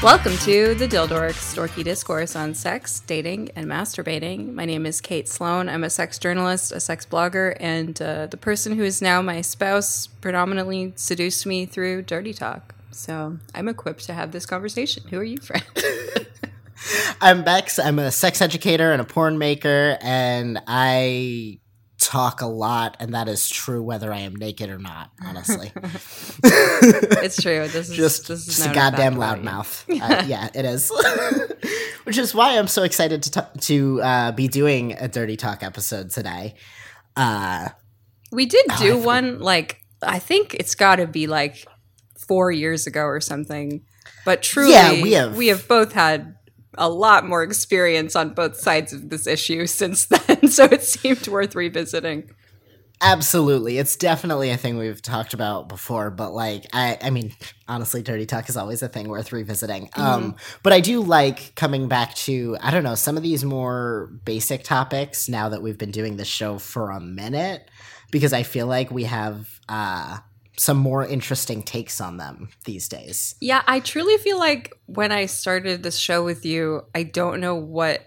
Welcome to the Dildorks, dorky discourse on sex, dating, and masturbating. My name is Kate Sloan. I'm a sex journalist, a sex blogger, and uh, the person who is now my spouse predominantly seduced me through dirty talk. So I'm equipped to have this conversation. Who are you, friend? I'm Bex. I'm a sex educator and a porn maker, and I talk a lot, and that is true whether I am naked or not. Honestly, it's true. This is just this is just a goddamn loudmouth. uh, yeah, it is. Which is why I'm so excited to t- to uh, be doing a dirty talk episode today. Uh. We did Oh, do forgot- one like I think it's got to be like four years ago or something. But truly, Yeah, we have- we have both had a lot more experience on both sides of this issue since then, so it seemed worth revisiting. Absolutely. It's definitely a thing we've talked about before, but like I I mean, honestly, dirty talk is always a thing worth revisiting. Um but I do like coming back to I don't know, some of these more basic topics now that we've been doing this show for a minute because I feel like we have uh some more interesting takes on them these days. Yeah, I truly feel like when I started this show with you, I don't know what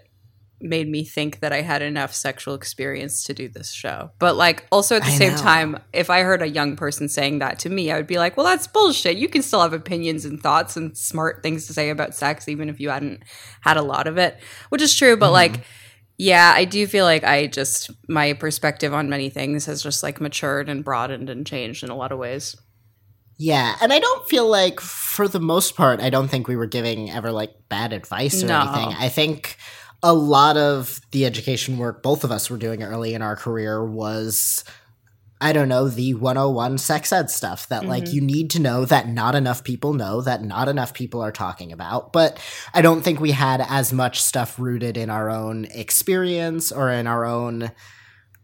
made me think that I had enough sexual experience to do this show. But like also at the I same know. time, if I heard a young person saying that to me, I would be like, "Well, that's bullshit. You can still have opinions and thoughts and smart things to say about sex even if you hadn't had a lot of it." Which is true, but Mm-hmm. like yeah, I do feel like I just my perspective on many things has just like matured and broadened and changed in a lot of ways. Yeah, and I don't feel like for the most part I don't think we were giving ever like bad advice or No. anything. I think a lot of the education work both of us were doing early in our career was I don't know, the 101 sex ed stuff that like Mhm. you need to know that not enough people know that not enough people are talking about. But I don't think we had as much stuff rooted in our own experience or in our own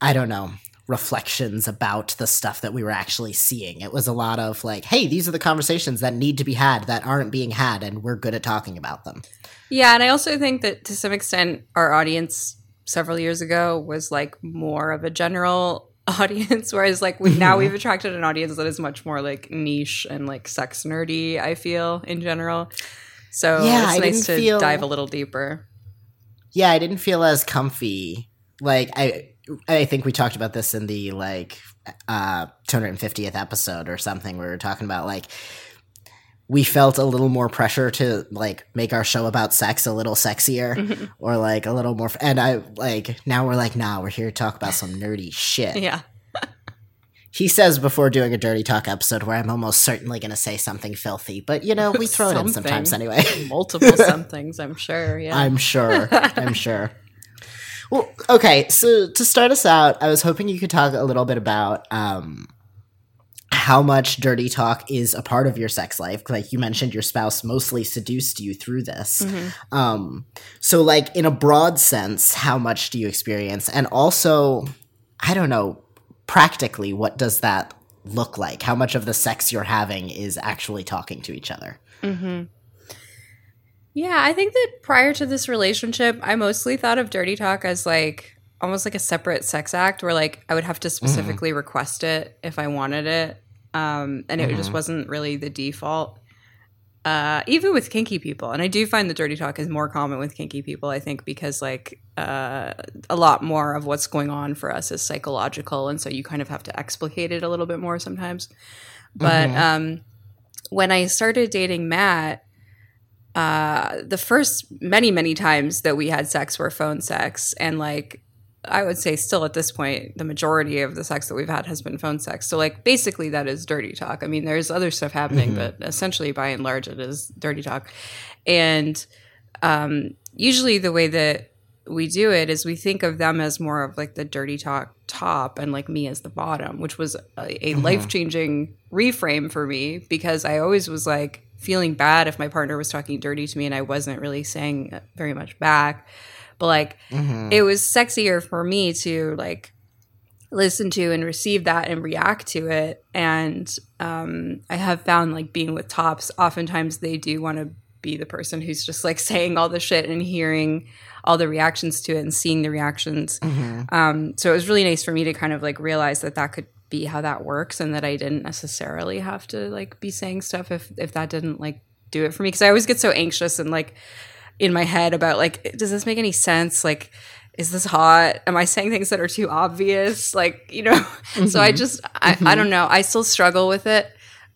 I don't know, reflections about the stuff that we were actually seeing. It was a lot of like, hey, these are the conversations that need to be had that aren't being had, and we're good at talking about them. Yeah, and I also think that to some extent our audience several years ago was like more of a general audience whereas like we now we've attracted an audience that is much more like niche and like sex nerdy I feel in general. So Yeah, it's I nice to feel- dive a little deeper. Yeah, I didn't feel as comfy. Like I I think we talked about this in the like uh 250th episode or something. We were talking about like we felt a little more pressure to like make our show about sex a little sexier Mhm. or like a little more and I like now we're like nah we're here to talk about some nerdy shit. Yeah. He says before doing a dirty talk episode where I'm almost certainly going to say something filthy, but you know, we throw it in sometimes anyway. Multiple somethings, I'm sure. Yeah. I'm sure. I'm sure. Well, okay, so to start us out, I was hoping you could talk a little bit about um how much dirty talk is a part of your sex life. Like you mentioned your spouse mostly seduced you through this. Mhm. Um so like in a broad sense, how much do you experience? And also, I don't know, practically what does that look like? How much of the sex you're having is actually talking to each other? hmm Yeah, I think that prior to this relationship, I mostly thought of dirty talk as like almost like a separate sex act where like I would have to specifically request it if I wanted it. Um, and it just Mhm. wasn't really the default. Uh, even with kinky people, and I do find the dirty talk is more common with kinky people. I think because like uh, a lot more of what's going on for us is psychological, and so you kind of have to explicate it a little bit more sometimes. But Mhm. um, when I started dating Matt, uh, the first many many times that we had sex were phone sex, and like I would say still at this point, the majority of the sex that we've had has been phone sex. So like basically that is dirty talk. I mean, there's other stuff happening, Mhm. but essentially by and large it is dirty talk. And um, usually the way that we do it is we think of them as more of like the dirty talk top and like me as the bottom, which was a, a Mhm. life changing reframe for me because I always was like feeling bad if my partner was talking dirty to me and I wasn't really saying very much back. But like Mhm. it was sexier for me to like listen to and receive that and react to it and um, i have found like being with tops oftentimes they do want to be the person who's just like saying all the shit and hearing all the reactions to it and seeing the reactions Mhm. um, so it was really nice for me to kind of like realize that that could be how that works and that i didn't necessarily have to like be saying stuff if if that didn't like do it for me because I always get so anxious and like in my head about like does this make any sense like is this hot am i saying things that are too obvious like you know mm-hmm. so i just I, mm-hmm. I don't know i still struggle with it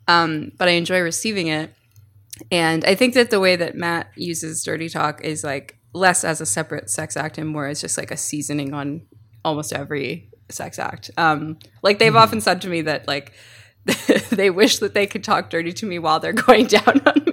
um, but i enjoy receiving it and i think that the way that matt uses dirty talk is like less as a separate sex act and more as just like a seasoning on almost every sex act um, like they've mm-hmm. often said to me that like they wish that they could talk dirty to me while they're going down on me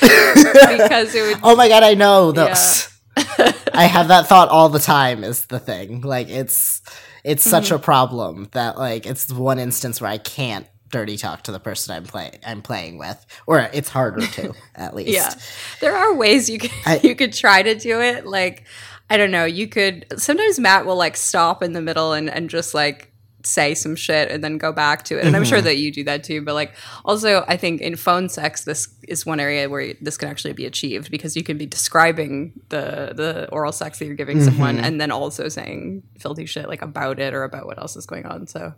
because it would. Oh my god, I know those. Yeah. I have that thought all the time. Is the thing like it's it's such mm-hmm. a problem that like it's one instance where I can't dirty talk to the person I'm play I'm playing with, or it's harder to at least. Yeah, there are ways you could I, you could try to do it. Like I don't know, you could sometimes Matt will like stop in the middle and and just like say some shit and then go back to it. And mm-hmm. I'm sure mm-hmm. that you do that too. But like, also, I think in phone sex, this is one area where this can actually be achieved because you can be describing the the oral sex that you're giving mm-hmm. someone and then also saying filthy shit like about it or about what else is going on. So,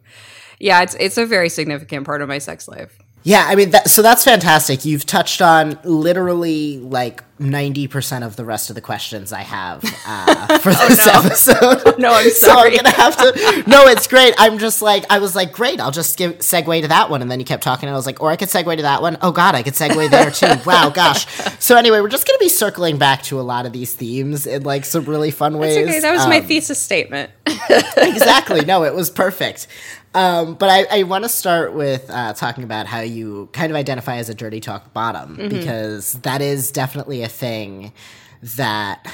yeah, it's it's a very significant part of my sex life. Yeah, I mean, that, so that's fantastic. You've touched on literally like 90% of the rest of the questions I have uh, for oh, this oh, no. episode. no, I'm sorry. so I'm going to have to. No, it's great. I'm just like, I was like, great, I'll just give, segue to that one. And then you kept talking, and I was like, or I could segue to that one. Oh, God, I could segue there too. wow, gosh. So, anyway, we're just going to be circling back to a lot of these themes in like some really fun ways. Okay. That was um, my thesis statement. exactly. No, it was perfect. Um, but I, I want to start with uh, talking about how you kind of identify as a dirty talk bottom mm-hmm. because that is definitely a thing that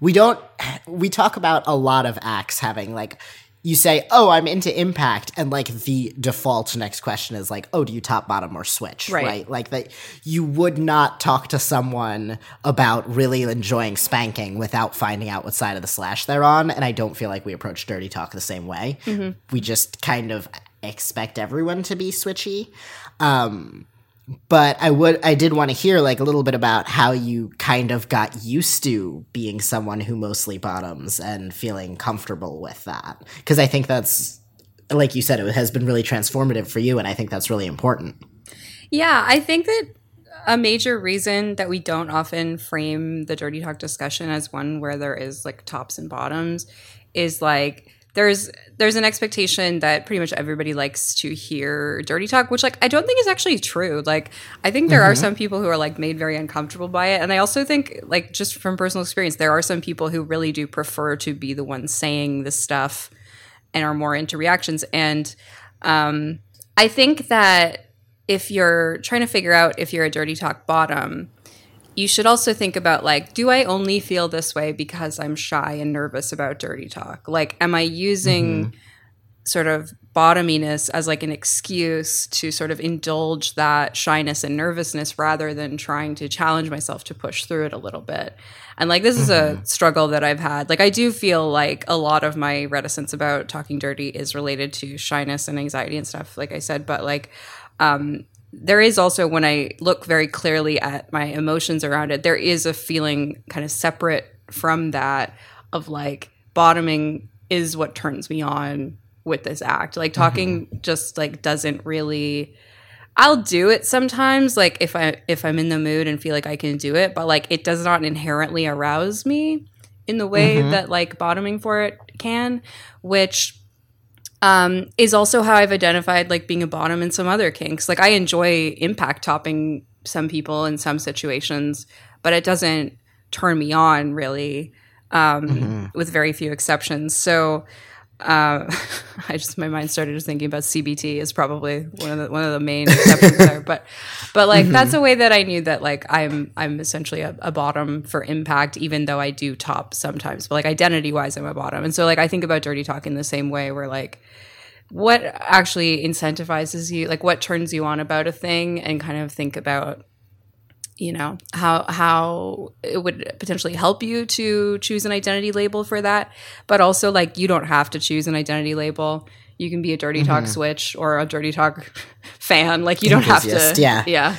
we don't we talk about a lot of acts having like you say, "Oh, I'm into impact," and like the default next question is like, "Oh, do you top, bottom, or switch?" Right? right? Like that, you would not talk to someone about really enjoying spanking without finding out what side of the slash they're on. And I don't feel like we approach dirty talk the same way. Mm-hmm. We just kind of expect everyone to be switchy. Um, but I would I did want to hear like a little bit about how you kind of got used to being someone who mostly bottoms and feeling comfortable with that because I think that's like you said it has been really transformative for you and I think that's really important. Yeah, I think that a major reason that we don't often frame the dirty talk discussion as one where there is like tops and bottoms is like there's there's an expectation that pretty much everybody likes to hear dirty talk, which like I don't think is actually true. Like I think there mm-hmm. are some people who are like made very uncomfortable by it, and I also think like just from personal experience, there are some people who really do prefer to be the ones saying the stuff and are more into reactions. And um, I think that if you're trying to figure out if you're a dirty talk bottom, you should also think about like, do I only feel this way because I'm shy and nervous about dirty talk? Like, am I using mm-hmm. sort of bottominess as like an excuse to sort of indulge that shyness and nervousness rather than trying to challenge myself to push through it a little bit? And like, this mm-hmm. is a mm-hmm. struggle that I've had. Like, I do feel like a lot of my reticence about talking dirty is related to shyness and anxiety and stuff, like I said, but like, um, there is also when I look very clearly at my emotions around it, there is a feeling kind of separate from that of like bottoming is what turns me on with this act. Like talking mm-hmm. just like doesn't really I'll do it sometimes like if I if I'm in the mood and feel like I can do it, but like it does not inherently arouse me in the way mm-hmm. that like bottoming for it can, which um, is also how I've identified like being a bottom in some other kinks. Like I enjoy impact topping some people in some situations, but it doesn't turn me on really, um, mm-hmm. with very few exceptions. So uh, I just my mind started just thinking about CBT is probably one of the one of the main exceptions there. But but like mm-hmm. that's a way that I knew that like I'm I'm essentially a, a, bottom for impact, even though I do top sometimes. But like identity wise, I'm a bottom, and so like I think about dirty talk in the same way, where like what actually incentivizes you, like what turns you on about a thing, and kind of think about you know how how it would potentially help you to choose an identity label for that. But also like you don't have to choose an identity label. You can be a dirty talk mm-hmm. switch or a dirty talk fan. Like you don't have to. Yeah. Yeah.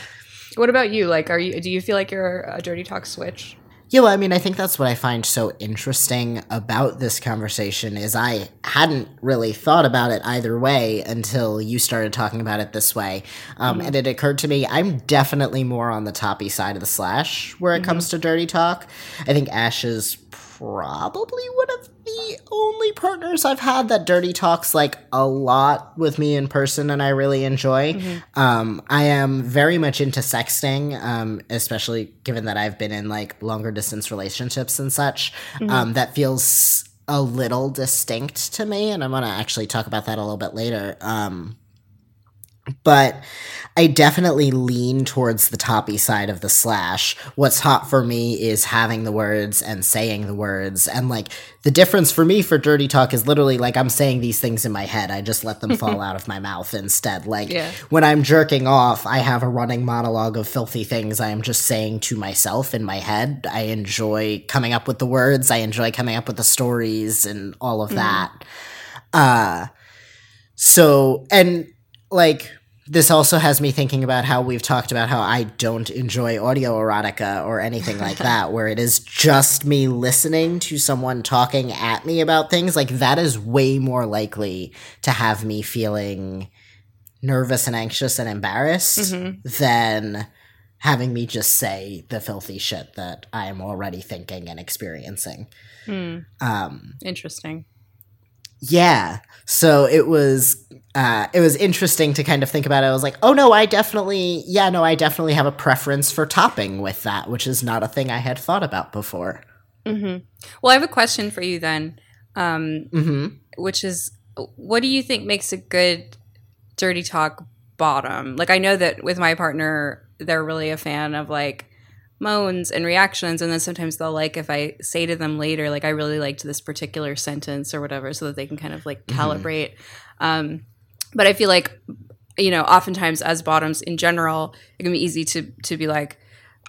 What about you? Like are you do you feel like you're a dirty talk switch Yeah, well, I mean, I think that's what I find so interesting about this conversation is I hadn't really thought about it either way until you started talking about it this way, um, mm-hmm. and it occurred to me I'm definitely more on the toppy side of the slash where it mm-hmm. comes to dirty talk. I think Ash is probably one of the only partners I've had that dirty talks like a lot with me in person and I really enjoy. Mm-hmm. Um, I am very much into sexting, um, especially given that I've been in like longer distance relationships and such. Mm-hmm. Um, that feels a little distinct to me, and I'm gonna actually talk about that a little bit later. Um, but I definitely lean towards the toppy side of the slash. What's hot for me is having the words and saying the words. And like the difference for me for dirty talk is literally like I'm saying these things in my head. I just let them fall out of my mouth instead. Like yeah. when I'm jerking off, I have a running monologue of filthy things I am just saying to myself in my head. I enjoy coming up with the words, I enjoy coming up with the stories and all of mm. that. Uh so and like this also has me thinking about how we've talked about how I don't enjoy audio erotica or anything like that, where it is just me listening to someone talking at me about things. Like, that is way more likely to have me feeling nervous and anxious and embarrassed mm-hmm. than having me just say the filthy shit that I am already thinking and experiencing. Mm. Um, Interesting. Yeah. So it was uh, it was interesting to kind of think about it. I was like, oh no, I definitely, yeah, no, I definitely have a preference for topping with that, which is not a thing I had thought about before. Mm-hmm. Well, I have a question for you then, um, mm-hmm. which is, what do you think makes a good dirty talk bottom? Like, I know that with my partner, they're really a fan of like moans and reactions and then sometimes they'll like if i say to them later like i really liked this particular sentence or whatever so that they can kind of like mm-hmm. calibrate mm-hmm. um, but i feel like you know oftentimes as bottoms in general it can be easy to to be like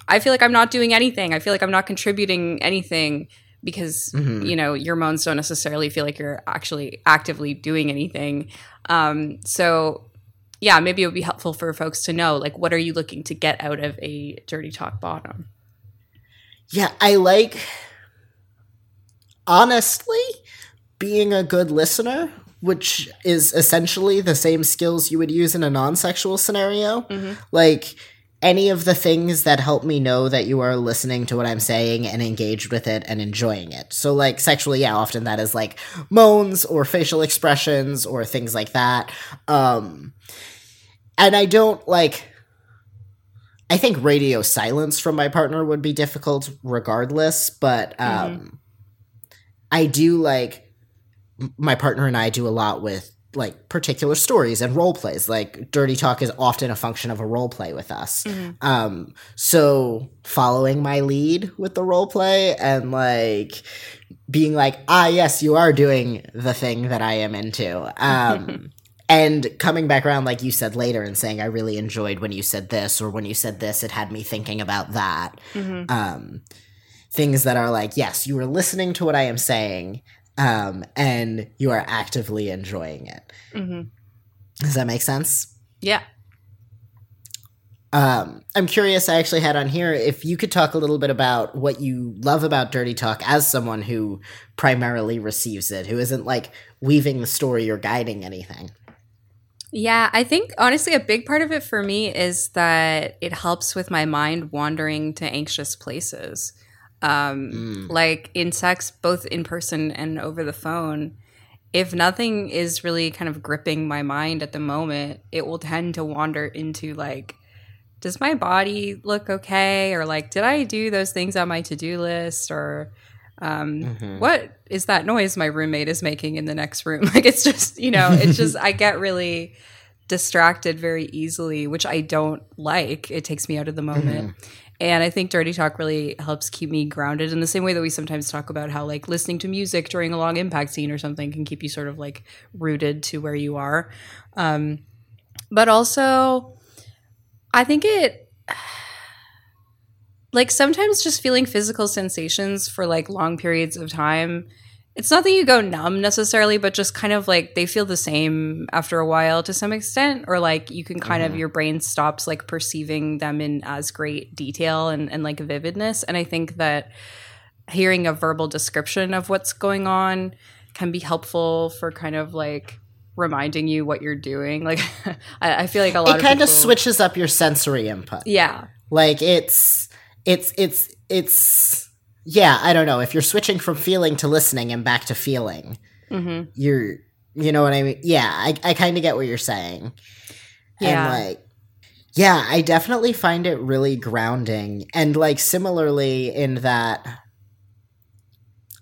i feel like i'm not doing anything i feel like i'm not contributing anything because mm-hmm. you know your moans don't necessarily feel like you're actually actively doing anything um, so yeah, maybe it would be helpful for folks to know like what are you looking to get out of a dirty talk bottom? Yeah, I like honestly being a good listener, which is essentially the same skills you would use in a non-sexual scenario. Mm-hmm. Like any of the things that help me know that you are listening to what I'm saying and engaged with it and enjoying it. So, like, sexually, yeah, often that is like moans or facial expressions or things like that. Um, and I don't like. I think radio silence from my partner would be difficult regardless, but um, mm-hmm. I do like my partner and I do a lot with like particular stories and role plays. Like dirty talk is often a function of a role play with us. Mm-hmm. Um, so following my lead with the role play and like being like, ah, yes, you are doing the thing that I am into. Um, and coming back around like you said later and saying i really enjoyed when you said this or when you said this it had me thinking about that mm-hmm. um, things that are like yes you are listening to what i am saying um, and you are actively enjoying it mm-hmm. does that make sense yeah um, I'm curious. I actually had on here if you could talk a little bit about what you love about Dirty Talk as someone who primarily receives it, who isn't like weaving the story or guiding anything. Yeah, I think honestly, a big part of it for me is that it helps with my mind wandering to anxious places. Um, mm. Like in sex, both in person and over the phone, if nothing is really kind of gripping my mind at the moment, it will tend to wander into like, does my body look okay? Or like, did I do those things on my to do list? Or um, mm-hmm. what is that noise my roommate is making in the next room? Like it's just, you know, it's just I get really distracted very easily, which I don't like. It takes me out of the moment. Mm-hmm. And I think Dirty Talk really helps keep me grounded in the same way that we sometimes talk about how like listening to music during a long impact scene or something can keep you sort of like rooted to where you are. Um, but also, I think it like sometimes just feeling physical sensations for like long periods of time it's not that you go numb necessarily, but just kind of like they feel the same after a while to some extent, or like you can kind Mm-hmm. of your brain stops like perceiving them in as great detail and, and like vividness. And I think that hearing a verbal description of what's going on can be helpful for kind of like reminding you what you're doing. Like I, I feel like a lot of It of kind of people- switches up your sensory input. Yeah. Like it's it's it's it's yeah, I don't know. If you're switching from feeling to listening and back to feeling, hmm you're you know what I mean? Yeah, I I kind of get what you're saying. Yeah. And like yeah, I definitely find it really grounding and like similarly in that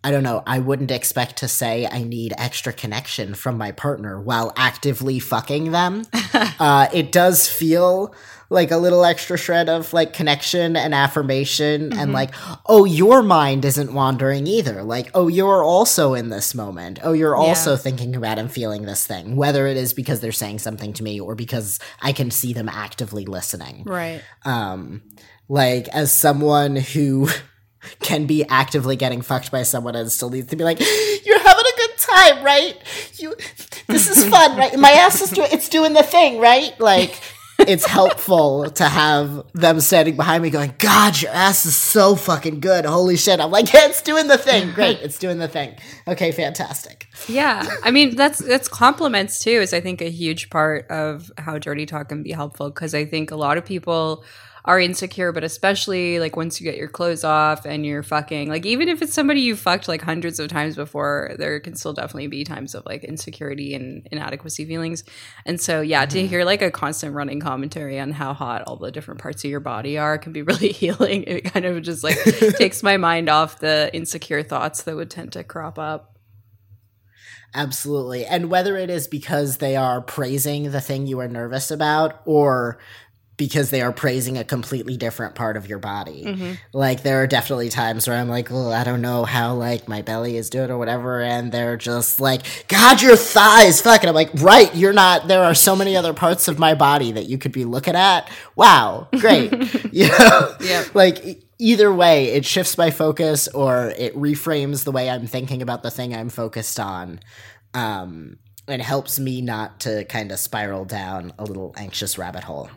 I don't know, I wouldn't expect to say I need extra connection from my partner while actively fucking them. uh, it does feel like a little extra shred of like connection and affirmation and Mhm. like oh your mind isn't wandering either like oh you're also in this moment oh you're Yeah. also thinking about and feeling this thing whether it is because they're saying something to me or because i can see them actively listening Right. um like as someone who can be actively getting fucked by someone and still needs to be like you're having a good time right you this is fun right my ass is doing it's doing the thing right like it's helpful to have them standing behind me going god your ass is so fucking good. Holy shit. I'm like yeah it's doing the thing. Great. It's doing the thing. Okay fantastic. Yeah, I mean that's that's compliments too. Is I think a huge part of how dirty talk can be helpful because I think a lot of people are insecure, but especially like once you get your clothes off and you're fucking, like even if it's somebody you fucked like hundreds of times before, there can still definitely be times of like insecurity and inadequacy feelings. And so yeah, to mm-hmm. hear like a constant running commentary on how hot all the different parts of your body are can be really healing. It kind of just like takes my mind off the insecure thoughts that would tend to crop up. Absolutely. And whether it is because they are praising the thing you are nervous about or because they are praising a completely different part of your body. Mm-hmm. Like there are definitely times where I'm like, "Oh, I don't know how like my belly is doing or whatever," and they're just like, "God, your thighs, fuck." And I'm like, "Right, you're not. There are so many other parts of my body that you could be looking at. Wow, great, you know, Yep. like." Either way, it shifts my focus or it reframes the way I'm thinking about the thing I'm focused on. Um, and helps me not to kind of spiral down a little anxious rabbit hole.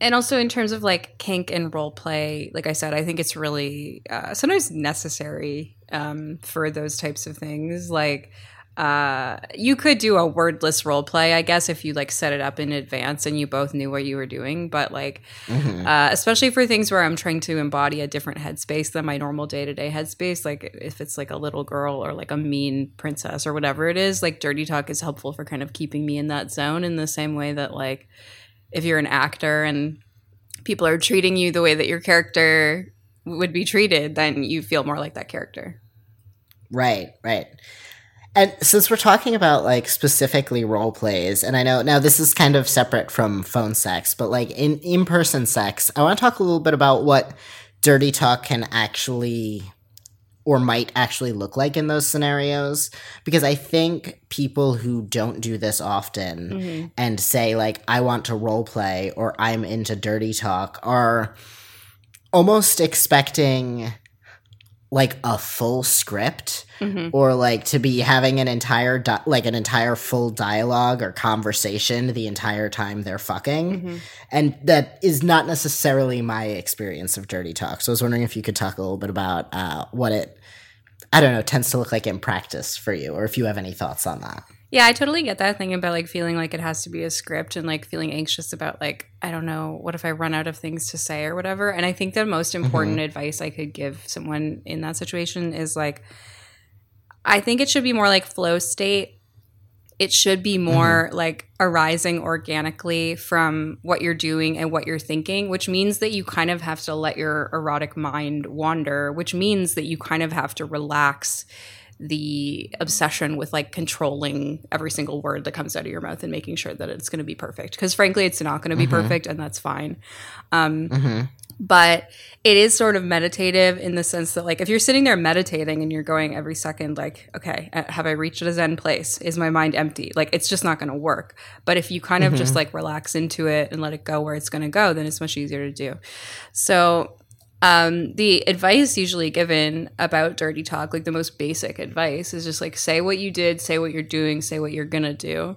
And also in terms of like kink and role play like i said i think it's really uh, sometimes necessary um, for those types of things. Like uh, you could do a wordless role play i guess if you like set it up in advance and you both knew what you were doing. But like uh, especially for things where i'm trying to embody a different headspace than my normal day-to-day headspace like if it's like a little girl or like a mean princess or whatever it is like dirty talk is helpful for kind of keeping me in that zone in the same way that like if you're an actor and people are treating you the way that your character would be treated, then you feel more like that character. Right, right. And since we're talking about like specifically role plays, and I know now this is kind of separate from phone sex, but like in in person sex, I want to talk a little bit about what dirty talk can actually or might actually look like in those scenarios because I think people who don't do this often and say like I want to role play or I'm into dirty talk are almost expecting like a full script Mhm. or like to be having an entire di- like an entire full dialogue or conversation the entire time they're fucking Mhm. and that is not necessarily my experience of dirty talk so i was wondering if you could talk a little bit about uh, what it i don't know tends to look like in practice for you or if you have any thoughts on that Yeah, I totally get that thing about like feeling like it has to be a script and like feeling anxious about like, I don't know, what if I run out of things to say or whatever. And I think the most mm-hmm. important advice I could give someone in that situation is like, I think it should be more like flow state. It should be more like arising organically from what you're doing and what you're thinking, which means that you kind of have to let your erotic mind wander, which means that you kind of have to relax the obsession with like controlling every single word that comes out of your mouth and making sure that it's going to be perfect. Because frankly it's not going to be perfect and that's fine. Um, mm-hmm. But it is sort of meditative in the sense that like if you're sitting there meditating and you're going every second like okay uh, have i reached a zen place? Is my mind empty? Like it's just not going to work. But if you kind of just like relax into it and let it go where it's going to go then it's much easier to do. So um, the advice usually given about dirty talk, like the most basic advice, is just like say what you did, say what you're doing, say what you're gonna do.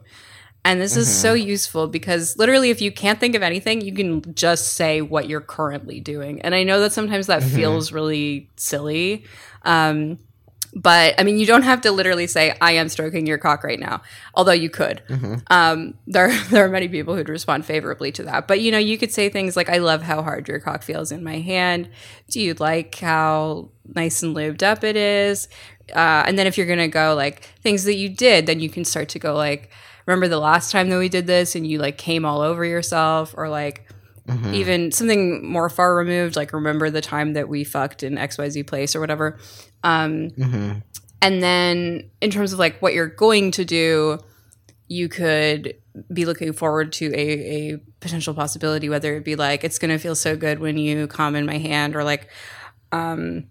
And this is so useful because literally, if you can't think of anything, you can just say what you're currently doing. And I know that sometimes that feels really silly. Um, but I mean, you don't have to literally say, I am stroking your cock right now, although you could. Um, there, there are many people who'd respond favorably to that. But you know, you could say things like, I love how hard your cock feels in my hand. Do you like how nice and lubed up it is? Uh, and then if you're going to go like things that you did, then you can start to go like, remember the last time that we did this and you like came all over yourself or like, even something more far removed, like remember the time that we fucked in XYZ place or whatever. Um, And then in terms of like what you're going to do, you could be looking forward to a, a potential possibility, whether it be like, it's going to feel so good when you come in my hand or like, um,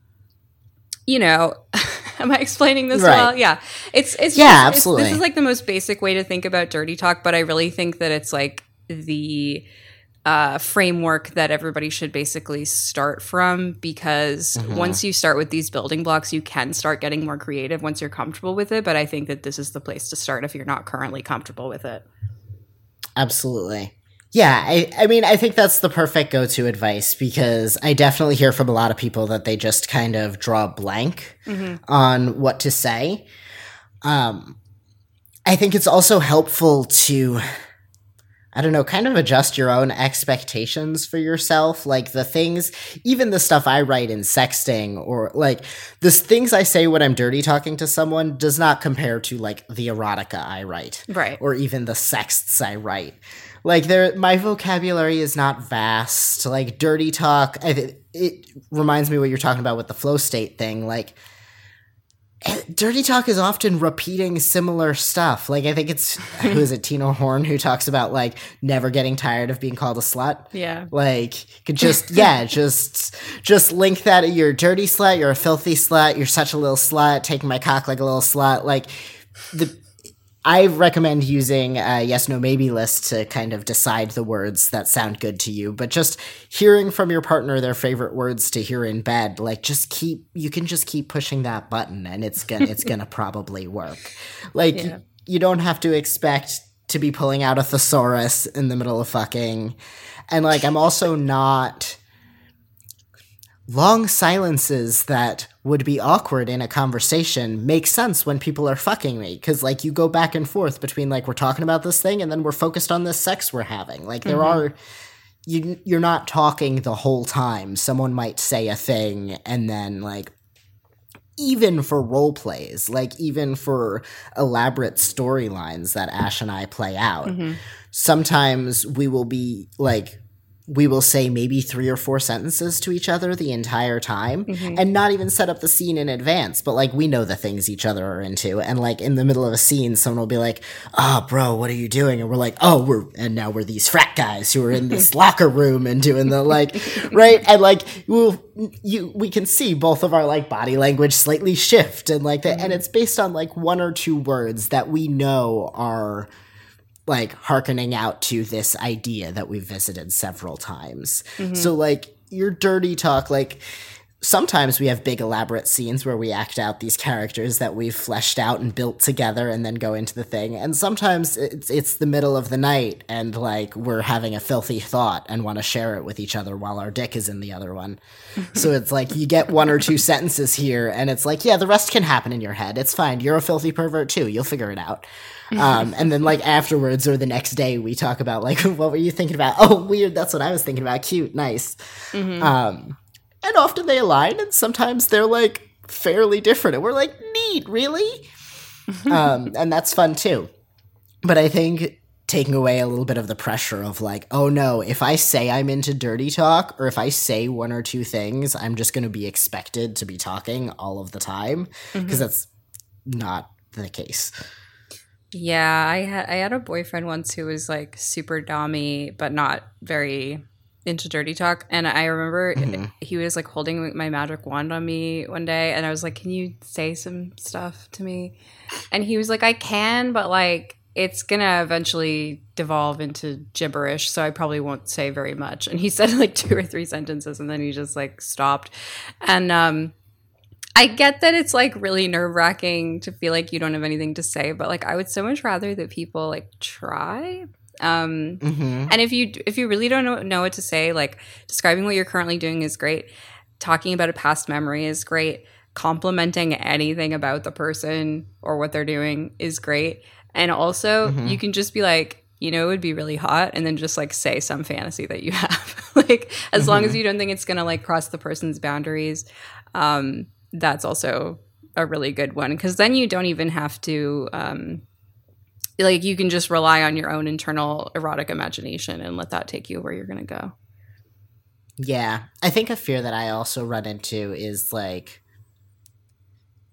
you know, am I explaining this Right. well? Yeah. It's, it's, Yeah, just- it's- absolutely. this is like the most basic way to think about dirty talk, but I really think that it's like the, uh, framework that everybody should basically start from because Mm-hmm. once you start with these building blocks, you can start getting more creative once you're comfortable with it. But I think that this is the place to start if you're not currently comfortable with it. Absolutely. Yeah, I, I mean, I think that's the perfect go to advice because I definitely hear from a lot of people that they just kind of draw a blank on what to say. Um, I think it's also helpful to, I don't know, kind of adjust your own expectations for yourself. Like the things, even the stuff I write in sexting or like the things I say when I'm dirty talking to someone does not compare to like the erotica I write Right. or even the sexts I write. Like there, my vocabulary is not vast. Like dirty talk, I, it reminds me what you're talking about with the flow state thing. Like eh, dirty talk is often repeating similar stuff. Like I think it's who is it, Tina Horn, who talks about like never getting tired of being called a slut. Yeah. Like could just yeah, just just link that you're a dirty slut, you're a filthy slut, you're such a little slut, taking my cock like a little slut. Like the I recommend using a yes, no, maybe list to kind of decide the words that sound good to you. But just hearing from your partner their favorite words to hear in bed, like just keep you can just keep pushing that button, and it's gonna it's gonna probably work. Like Yeah. y- you don't have to expect to be pulling out a thesaurus in the middle of fucking, and like I'm also not long silences that would be awkward in a conversation makes sense when people are fucking me. Because like you go back and forth between like we're talking about this thing and then we're focused on this sex we're having. Like there mm-hmm. are you you're not talking the whole time. Someone might say a thing and then like even for role plays like even for elaborate storylines that ash and i play out mm-hmm. sometimes we will be like we will say maybe three or four sentences to each other the entire time mm-hmm. and not even set up the scene in advance but like we know the things each other are into. And like in the middle of a scene someone will be like oh bro what are you doing? And we're like oh we're and now we're these frat guys who are in this locker room and doing the like right? And like we'll you we can see both of our like body language slightly shift and like that and mm-hmm. it's based on like one or two words that we know are like hearkening out to this idea that we've visited several times. Mm-hmm. So like your dirty talk, like sometimes we have big elaborate scenes where we act out these characters that we've fleshed out and built together and then go into the thing. And sometimes it's it's the middle of the night and like we're having a filthy thought and want to share it with each other while our dick is in the other one. so it's like you get one or two sentences here and it's like, yeah, the rest can happen in your head. It's fine. You're a filthy pervert too. You'll figure it out. Um, and then like afterwards or the next day we talk about like what were you thinking about? Oh, weird. That's what I was thinking about. Cute, nice. Um, and often they align, and sometimes they're like fairly different, and we're like, neat, really. um, and that's fun too. But I think taking away a little bit of the pressure of like, oh no, if I say I'm into dirty talk, or if I say one or two things, I'm just going to be expected to be talking all of the time because that's not the case. Yeah, I had I had a boyfriend once who was like super dommy, but not very into dirty talk. And I remember he was like holding my magic wand on me one day, and I was like, "Can you say some stuff to me?" And he was like, "I can, but like it's gonna eventually devolve into gibberish, so I probably won't say very much. And he said like two or three sentences, and then he just like stopped. And um, I get that it's like really nerve wracking to feel like you don't have anything to say, but like I would so much rather that people like try. Um, Mm-hmm. and if you if you really don't know, know what to say, like describing what you're currently doing is great. Talking about a past memory is great. Complimenting anything about the person or what they're doing is great. And also, Mhm. you can just be like, you know, it would be really hot, and then just like say some fantasy that you have. like, as long as you don't think it's gonna like cross the person's boundaries, um, that's also a really good one because then you don't even have to um, like you can just rely on your own internal erotic imagination and let that take you where you're gonna go. Yeah. I think a fear that I also run into is like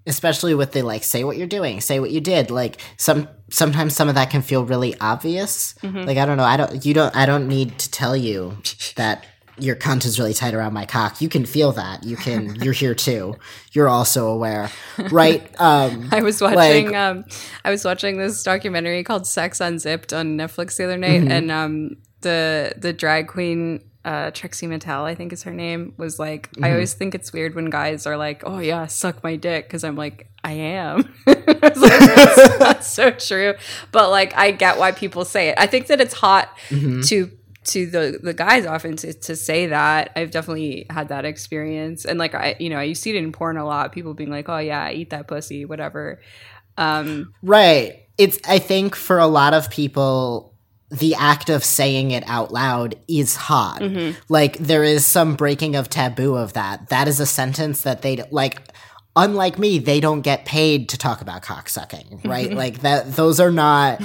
especially with the like say what you're doing, say what you did. Like some sometimes some of that can feel really obvious. Mhm. Like I don't know, I don't you don't I don't need to tell you that your cunt is really tight around my cock. You can feel that. You can you're here too. You're also aware. Right? Um I was watching Like- um I was watching this documentary called Sex Unzipped on Netflix the other night Mhm. and um the the drag queen uh Trixie Mattel, I think is her name, was like I Mhm. always think it's weird when guys are like, "Oh yeah, suck my dick" cuz I'm like, "I am." I like, that's not so true, but like I get why people say it. I think that it's hot mhm. to to the the guys often to, to say that i've definitely had that experience and like i you know you see it in porn a lot people being like oh yeah eat that pussy whatever um Right. It's I think for a lot of people the act of saying it out loud is hot. mhm. Like there is some breaking of taboo of that. That is a sentence that they like unlike me, they don't get paid to talk about cocksucking, right? like that those are not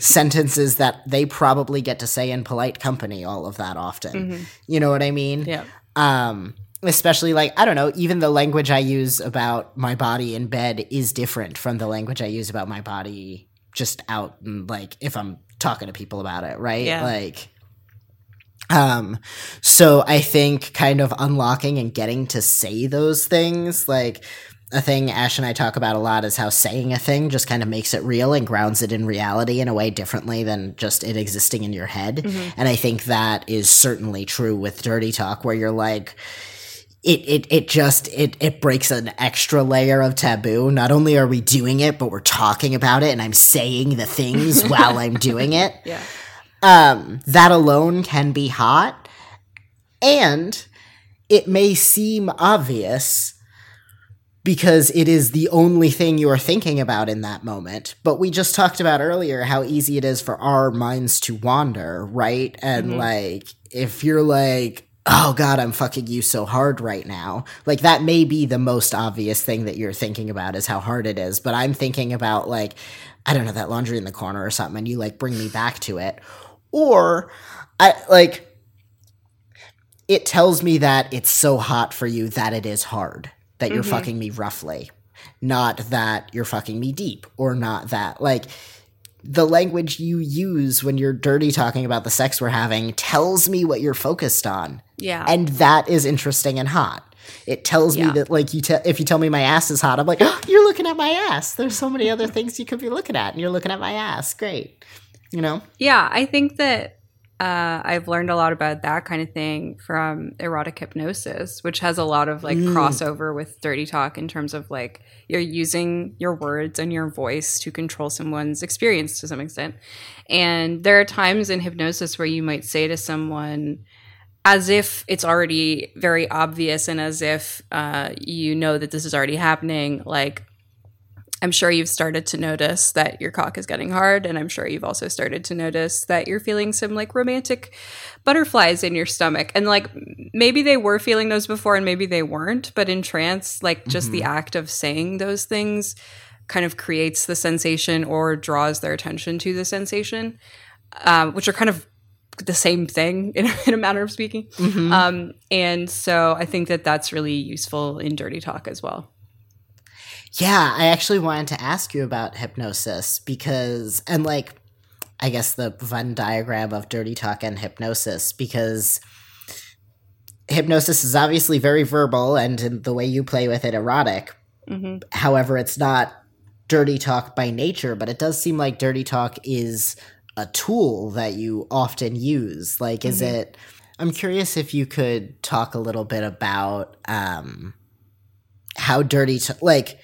sentences that they probably get to say in polite company all of that often. Mhm. You know what I mean? yeah um especially like i don't know even the language i use about my body in bed is different from the language i use about my body just out and like if i'm talking to people about it right Yeah. like um so i think kind of unlocking and getting to say those things like a thing ash and i talk about a lot is how saying a thing just kind of makes it real and grounds it in reality in a way differently than just it existing in your head Mhm. and I think that is certainly true with dirty talk where you're like it it it just it it breaks an extra layer of taboo. Not only are we doing it, but we're talking about it and I'm saying the things while I'm doing it. yeah Um that alone can be hot and it may seem obvious because it is the only thing you are thinking about in that moment. But we just talked about earlier how easy it is for our minds to wander, right? And Mhm. like, if you're like, oh God, I'm fucking you so hard right now, like that may be the most obvious thing that you're thinking about is how hard it is. But I'm thinking about like, I don't know, that laundry in the corner or something, and you like bring me back to it. Or I like, it tells me that it's so hot for you that it is hard that you're Mhm. fucking me roughly not that you're fucking me deep or not that like the language you use when you're dirty talking about the sex we're having tells me what you're focused on. Yeah. And that is interesting and hot. It tells Yeah. me that like you te- if you tell me my ass is hot i'm like oh, you're looking at my ass. There's so many other things you could be looking at and you're looking at my ass. Great. You know? Yeah i think that uh, I've learned a lot about that kind of thing from erotic hypnosis, which has a lot of like Mm. crossover with dirty talk in terms of like you're using your words and your voice to control someone's experience to some extent. And there are times in hypnosis where you might say to someone, as if it's already very obvious and as if uh, you know that this is already happening, like, I'm sure you've started to notice that your cock is getting hard, and I'm sure you've also started to notice that you're feeling some like romantic butterflies in your stomach. And like maybe they were feeling those before and maybe they weren't, but in trance, like just the act of saying those things kind of creates the sensation or draws their attention to the sensation, um, which are kind of the same thing in, in a manner of speaking. Mhm. Um, and so I think that that's really useful in dirty talk as well. Yeah, I actually wanted to ask you about hypnosis because, and like, I guess the Venn diagram of dirty talk and hypnosis because hypnosis is obviously very verbal and in the way you play with it erotic. hmm However, it's not dirty talk by nature, but it does seem like dirty talk is a tool that you often use. Like, is Mhm. it? I'm curious if you could talk a little bit about um, how dirty, t- like,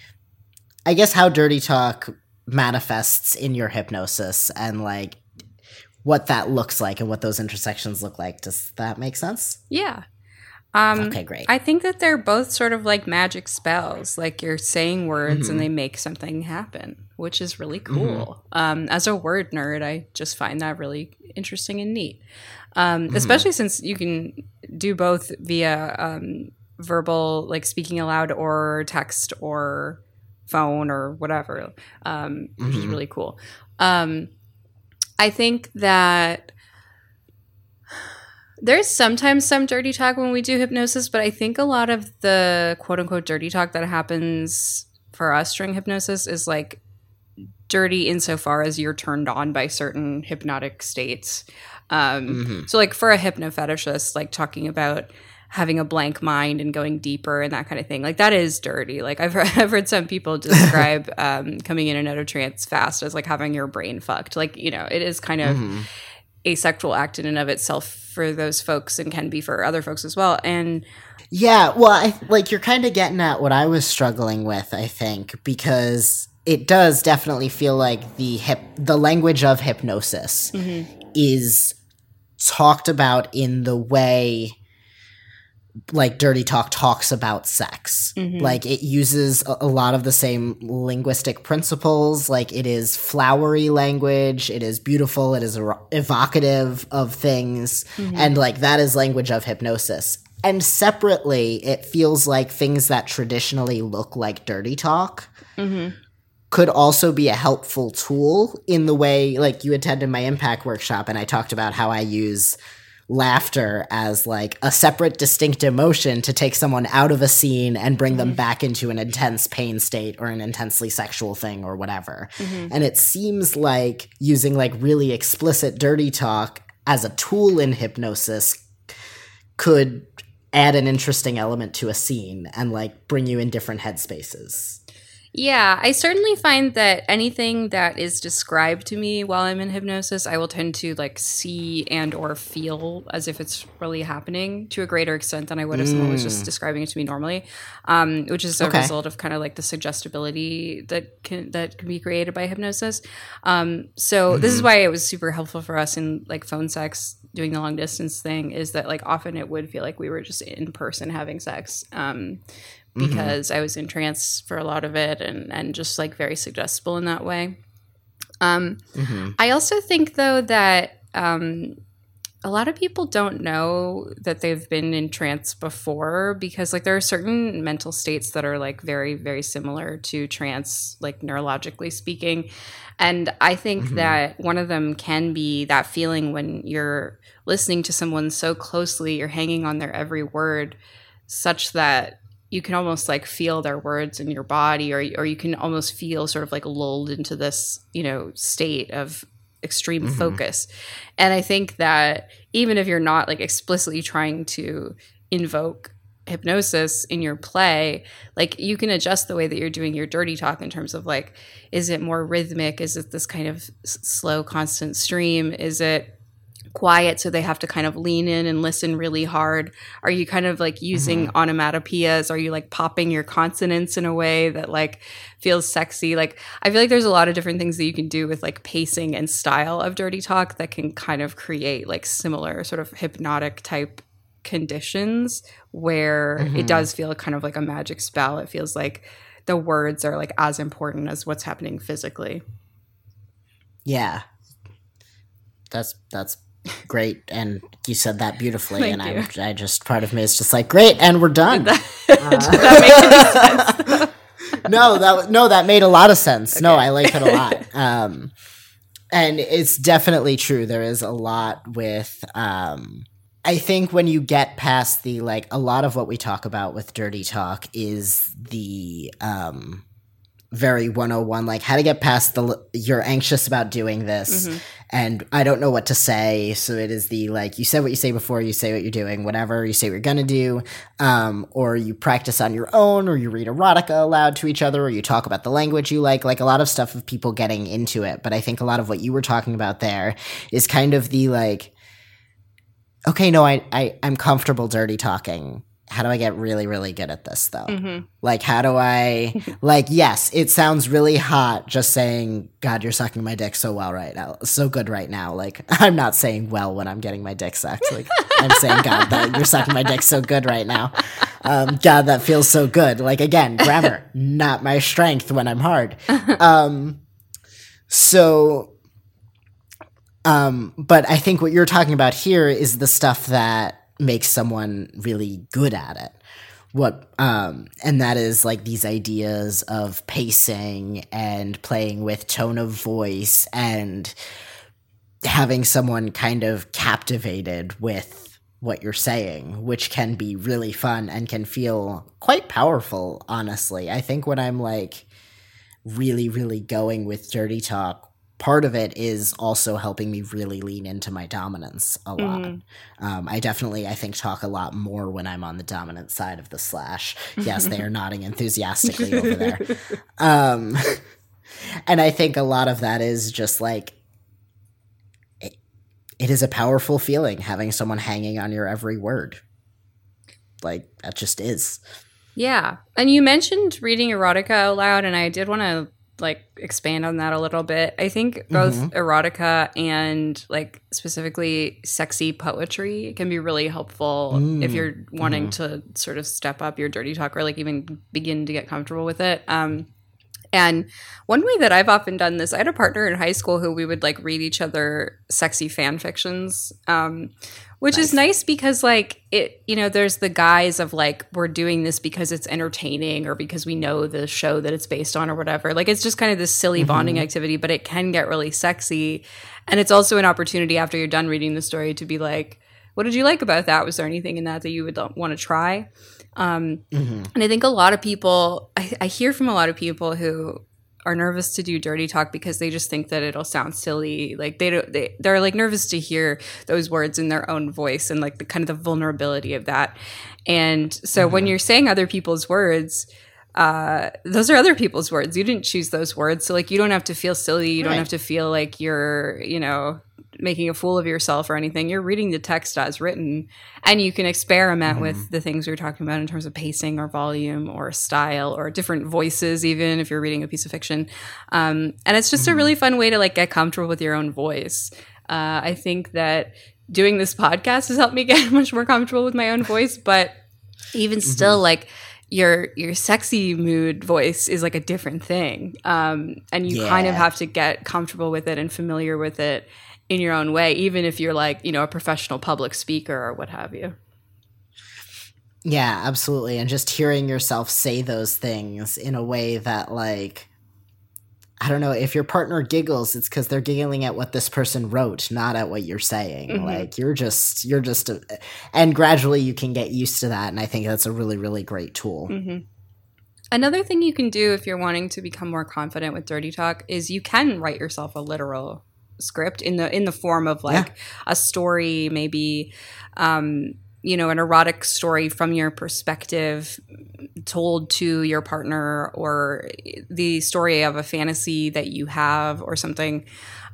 I guess how dirty talk manifests in your hypnosis and like what that looks like and what those intersections look like. Does that make sense? Yeah. Um, okay, great. I think that they're both sort of like magic spells. Like you're saying words Mhm. and they make something happen, which is really cool. Um, as a word nerd, I just find that really interesting and neat. Um, Especially since you can do both via um, verbal, like speaking aloud, or text, or phone, or whatever, um, which is Mhm. really cool. Um, I think that there's sometimes some dirty talk when we do hypnosis, but I think a lot of the quote unquote dirty talk that happens for us during hypnosis is like dirty insofar as you're turned on by certain hypnotic states. Um, Mhm. So, like for a hypnofetishist, like talking about having a blank mind and going deeper and that kind of thing, like that is dirty. Like I've heard, I've heard some people describe um, coming in and out of trance fast as like having your brain fucked. Like you know, it is kind of Mhm. a sexual act in and of itself for those folks and can be for other folks as well. And Yeah, well, I like you're kind of getting at what I was struggling with, I think, because it does definitely feel like the hip the language of hypnosis is talked about in the way like dirty talk talks about sex. Mhm. like it uses a, a lot of the same linguistic principles. Like it is flowery language. It is beautiful. It is ero- evocative of things. And like that is language of hypnosis. And separately it feels like things that traditionally look like dirty talk Mhm. could also be a helpful tool in the way like you attended my impact workshop and I talked about how I use laughter as like a separate distinct emotion to take someone out of a scene and bring them mm-hmm. back into an intense pain state or an intensely sexual thing or whatever. Mm-hmm. And it seems like using like really explicit dirty talk as a tool in hypnosis could add an interesting element to a scene and like bring you in different headspaces. Yeah, I certainly find that anything that is described to me while I'm in hypnosis, I will tend to like see and or feel as if it's really happening to a greater extent than I would if someone was just describing it to me normally, um, which is a Okay. result of kind of like the suggestibility that can that can be created by hypnosis. Um, so this is why it was super helpful for us in like phone sex doing the long distance thing is that like often it would feel like we were just in person having sex um, because I was in trance for a lot of it and and just like very suggestible in that way. Um, Mhm. I also think though that um, a lot of people don't know that they've been in trance before because like there are certain mental states that are like very very similar to trance like neurologically speaking. And i think mm-hmm. that one of them can be that feeling when you're listening to someone so closely you're hanging on their every word such that you can almost like feel their words in your body or or you can almost feel sort of like lulled into this you know state of extreme mm-hmm. focus. And i think that even if you're not like explicitly trying to invoke hypnosis in your play like you can adjust the way that you're doing your dirty talk in terms of like is it more rhythmic? Is it this kind of s- slow constant stream? Is it quiet so they have to kind of lean in and listen really hard. Are you kind of like using mm-hmm. onomatopoeias? Are you like popping your consonants in a way that like feels sexy? Like i feel like there's a lot of different things that you can do with like pacing and style of dirty talk that can kind of create like similar sort of hypnotic type conditions where it mm-hmm. does feel kind of like a magic spell. It feels like the words are like as important as what's happening physically. Yeah. That's that's great and you said that beautifully Thank and you. I, I just part of me is just like great and we're done. That any no, that no that made a lot of sense. No, I like it a lot. Um and it's definitely true there is a lot with um I think when you get past the like a lot of what we talk about with dirty talk is the um very 101 like how to get past the you're anxious about doing this Mhm. And I don't know what to say. So it is the like you said what you say before, you say what you're doing, whatever you say what you're gonna do, um, or you practice on your own, or you read erotica aloud to each other, or you talk about the language you like, like a lot of stuff of people getting into it. But I think a lot of what you were talking about there is kind of the like, okay, no, I, I I'm comfortable dirty talking how do I get really, really good at this though? Mm-hmm. Like, how do I, like, yes, it sounds really hot just saying, God, you're sucking my dick so well right now, so good right now. Like, I'm not saying well when I'm getting my dick sucked. Like, I'm saying, God, that you're sucking my dick so good right now. Um, God, that feels so good. Like, again, grammar, not my strength when I'm hard. Um, so, um, but I think what you're talking about here is the stuff that makes someone really good at it. What um and that is like these ideas of pacing and playing with tone of voice and having someone kind of captivated with what you're saying which can be really fun and can feel quite powerful honestly. I think when i'm like really really going with dirty talk part of it is also helping me really lean into my dominance a lot. Mm-hmm. Um, I definitely, I think, talk a lot more when I'm on the dominant side of the slash. Yes, they are nodding enthusiastically over there. Um, and I think a lot of that is just like, it, it is a powerful feeling having someone hanging on your every word. Like, that just is. Yeah. And you mentioned reading erotica out loud, and I did want to like expand on that a little bit. I think both mm-hmm. erotica and like specifically sexy poetry can be really helpful mm. if you're wanting mm-hmm. to sort of step up your dirty talk or like even begin to get comfortable with it. Um, and one way that I've often done this, I had a partner in high school who we would like read each other sexy fan fictions. Um, which nice. is nice because like it you know there's the guise of like we're doing this because it's entertaining or because we know the show that it's based on or whatever like it's just kind of this silly mm-hmm. bonding activity but it can get really sexy and it's also an opportunity after you're done reading the story to be like what did you like about that was there anything in that that you would want to try um, mm-hmm. and i think a lot of people I, I hear from a lot of people who are nervous to do dirty talk because they just think that it'll sound silly. Like they don't, they, they're like nervous to hear those words in their own voice and like the kind of the vulnerability of that. And so mm-hmm. when you're saying other people's words, uh, those are other people's words. You didn't choose those words. So like you don't have to feel silly. You right. don't have to feel like you're, you know, making a fool of yourself or anything. You're reading the text as written, and you can experiment mm-hmm. with the things you're talking about in terms of pacing or volume or style or different voices, even if you're reading a piece of fiction. Um, and it's just mm-hmm. a really fun way to like get comfortable with your own voice. Uh, I think that doing this podcast has helped me get much more comfortable with my own voice, but even mm-hmm. still, like your your sexy mood voice is like a different thing um, and you yeah. kind of have to get comfortable with it and familiar with it in your own way, even if you're like, you know, a professional public speaker or what have you. Yeah, absolutely. And just hearing yourself say those things in a way that, like, I don't know, if your partner giggles, it's because they're giggling at what this person wrote, not at what you're saying. Mm-hmm. Like, you're just, you're just, a, and gradually you can get used to that. And I think that's a really, really great tool. Mm-hmm. Another thing you can do if you're wanting to become more confident with dirty talk is you can write yourself a literal script in the in the form of like yeah. a story maybe um you know an erotic story from your perspective told to your partner or the story of a fantasy that you have or something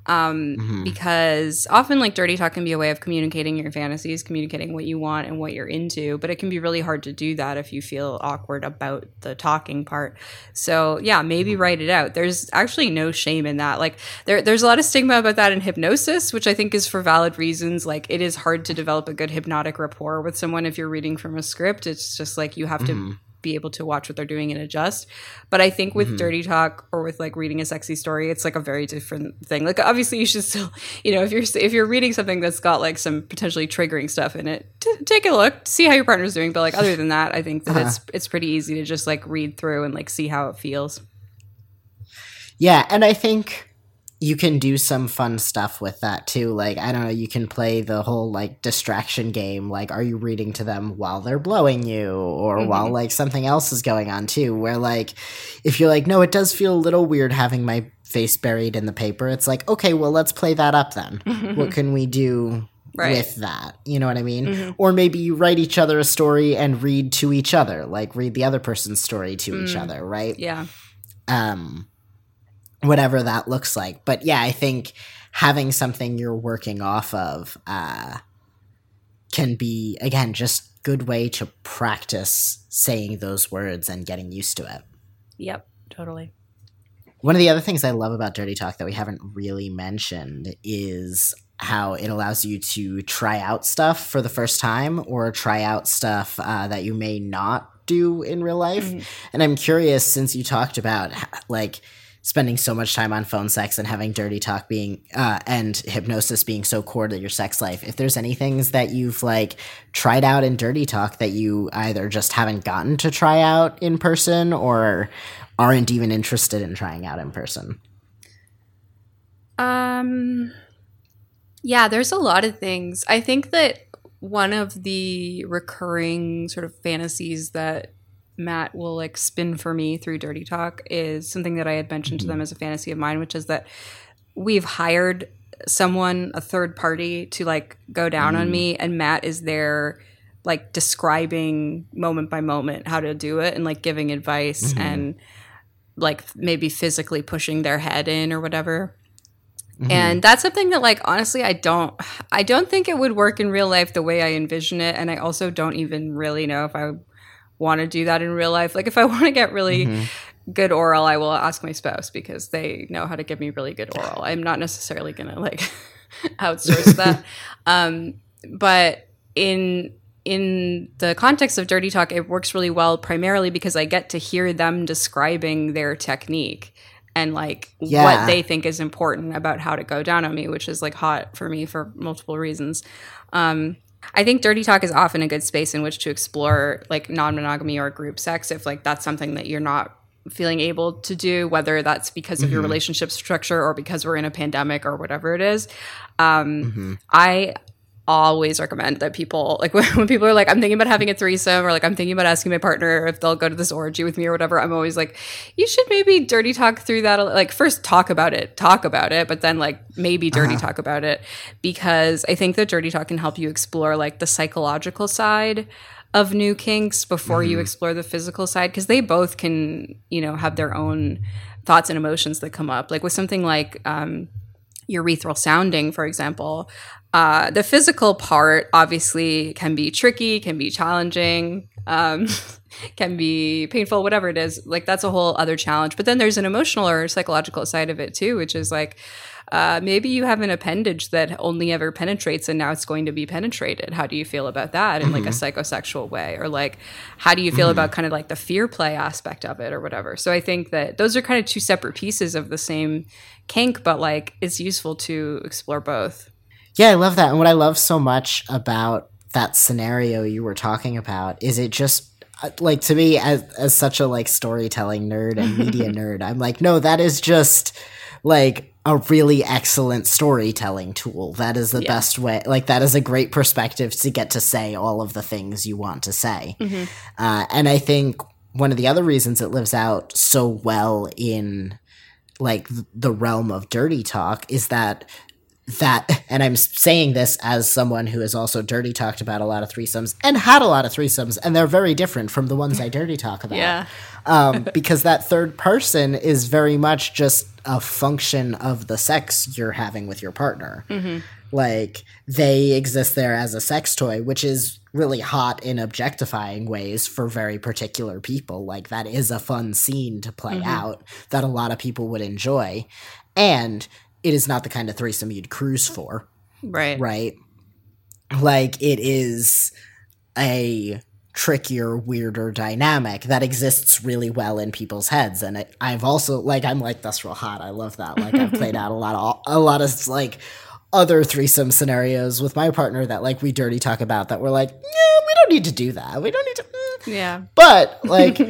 um, mm-hmm. because often like dirty talk can be a way of communicating your fantasies communicating what you want and what you're into but it can be really hard to do that if you feel awkward about the talking part so yeah maybe mm-hmm. write it out there's actually no shame in that like there, there's a lot of stigma about that in hypnosis which i think is for valid reasons like it is hard to develop a good hypnotic rapport with someone if you're reading from a script it's just like you have mm-hmm. to be able to watch what they're doing and adjust. But I think with mm-hmm. dirty talk or with like reading a sexy story, it's like a very different thing. Like obviously you should still, you know, if you're if you're reading something that's got like some potentially triggering stuff in it, t- take a look, see how your partner's doing. But like other than that, I think that uh-huh. it's it's pretty easy to just like read through and like see how it feels. Yeah, and I think you can do some fun stuff with that too. Like, I don't know, you can play the whole like distraction game. Like, are you reading to them while they're blowing you or mm-hmm. while like something else is going on too? Where like, if you're like, no, it does feel a little weird having my face buried in the paper, it's like, okay, well, let's play that up then. what can we do right. with that. You know what I mean? Mm-hmm. Or maybe you write each other a story and read to each other, like read the other person's story to mm. each other, right? Yeah. Um whatever that looks like. But yeah, I think having something you're working off of uh, can be again just good way to practice saying those words and getting used to it. Yep, totally. One of the other things I love about Dirty Talk that we haven't really mentioned is how it allows you to try out stuff for the first time or try out stuff uh, that you may not do in real life. Mm-hmm. And I'm curious, since you talked about like spending so much time on phone sex and having dirty talk being uh, and hypnosis being so core to your sex life. If there's any things that you've like tried out in dirty talk that you either just haven't gotten to try out in person or aren't even interested in trying out in person? Um yeah there's a lot of things. I think that one of the recurring sort of fantasies that Matt will like spin for me through Dirty Talk is something that I had mentioned mm-hmm. to them as a fantasy of mine, which is that we've hired someone, a third party, to like go down mm. on me, and Matt is there like describing moment by moment how to do it and like giving advice mm-hmm. and like maybe physically pushing their head in or whatever. Mm-hmm. And that's something that like honestly I don't I don't think it would work in real life the way I envision it and I also don't even really know if I want to do that in real life. Like if I want to get really mm-hmm. good oral, I will ask my spouse because they know how to give me really good oral. I'm not necessarily going to like outsource that. Um, but in in the context of dirty talk, it works really well primarily because I get to hear them describing their technique and like yeah. what they think is important about how to go down on me, which is like hot for me for multiple reasons. Um, I think dirty talk is often a good space in which to explore like non-monogamy or group sex if like that's something that you're not feeling able to do whether that's because of mm-hmm. your relationship structure or because we're in a pandemic or whatever it is um, mm-hmm. i always recommend that people like when, when, people are like i'm thinking about having a threesome or like i'm thinking about asking my partner if they'll go to this orgy with me or whatever i'm always like you should maybe dirty talk through that like first talk about it talk about it but then like maybe dirty uh-huh. talk about it because i think that dirty talk can help you explore like the psychological side of new kinks before mm-hmm. you explore the physical side because they both can you know have their own thoughts and emotions that come up like with something like um urethral sounding, for example, uh, the physical part obviously can be tricky, can be challenging, um, can be painful, whatever it is. Like that's a whole other challenge. But then there's an emotional or psychological side of it too, which is like uh, maybe you have an appendage that only ever penetrates and now it's going to be penetrated. How do you feel about that in mm-hmm. like a mm-hmm. psychosexual way? Or like, how do you feel mm-hmm. about kind of like the fear play aspect of it or whatever? So I think that those are kind of two separate pieces of the same kink, but like it's useful to explore both. Yeah, I love that. And what I love so much about that scenario you were talking about is it just uh, like to me as as such a like storytelling nerd and media nerd, I'm like, no, that is just like a really excellent storytelling tool. That is the yeah. best way. Like that is a great perspective to get to say all of the things you want to say. Mm-hmm. Uh, and I think one of the other reasons it lives out so well in like the realm of dirty talk is that that, and I'm saying this as someone who has also dirty talked about a lot of threesomes and had a lot of threesomes, and they're very different from the ones I dirty talk about. Yeah. um, because that third person is very much just a function of the sex you're having with your partner. Mm-hmm. Like they exist there as a sex toy, which is really hot in objectifying ways for very particular people. Like that is a fun scene to play mm-hmm. out that a lot of people would enjoy. And it is not the kind of threesome you'd cruise for. Right. Right. Like it is a trickier, weirder dynamic that exists really well in people's heads. And it, I've also like I'm like that's real hot. I love that. Like I've played out a lot of a lot of like other threesome scenarios with my partner that like we dirty talk about that we're like, yeah, we don't need to do that. We don't need to. Mm. Yeah. But like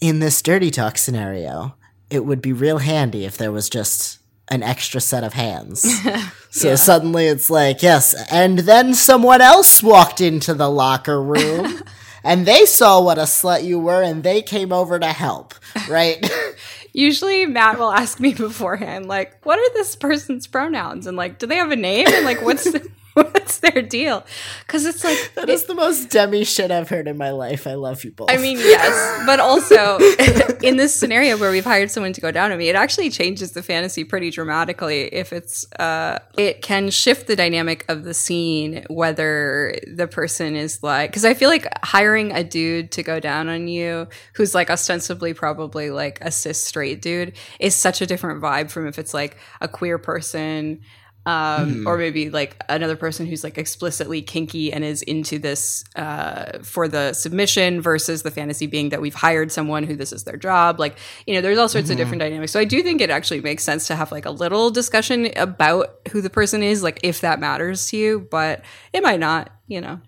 in this dirty talk scenario, it would be real handy if there was just an extra set of hands. so yeah. suddenly it's like, yes, and then someone else walked into the locker room and they saw what a slut you were and they came over to help, right? Usually Matt will ask me beforehand, like, what are this person's pronouns? And like, do they have a name? And like, what's the what's their deal? Because it's like that is it, the most demi shit I've heard in my life. I love you both. I mean, yes, but also in this scenario where we've hired someone to go down on me, it actually changes the fantasy pretty dramatically. If it's, uh, it can shift the dynamic of the scene whether the person is like, because I feel like hiring a dude to go down on you who's like ostensibly probably like a cis straight dude is such a different vibe from if it's like a queer person um, mm. or maybe like another person who's like explicitly kinky and is into this uh, for the submission versus the fantasy being that we've hired someone who this is their job. Like, you know, there's all sorts mm-hmm. of different dynamics. So I do think it actually makes sense to have like a little discussion about who the person is, like if that matters to you, but it might not, you know.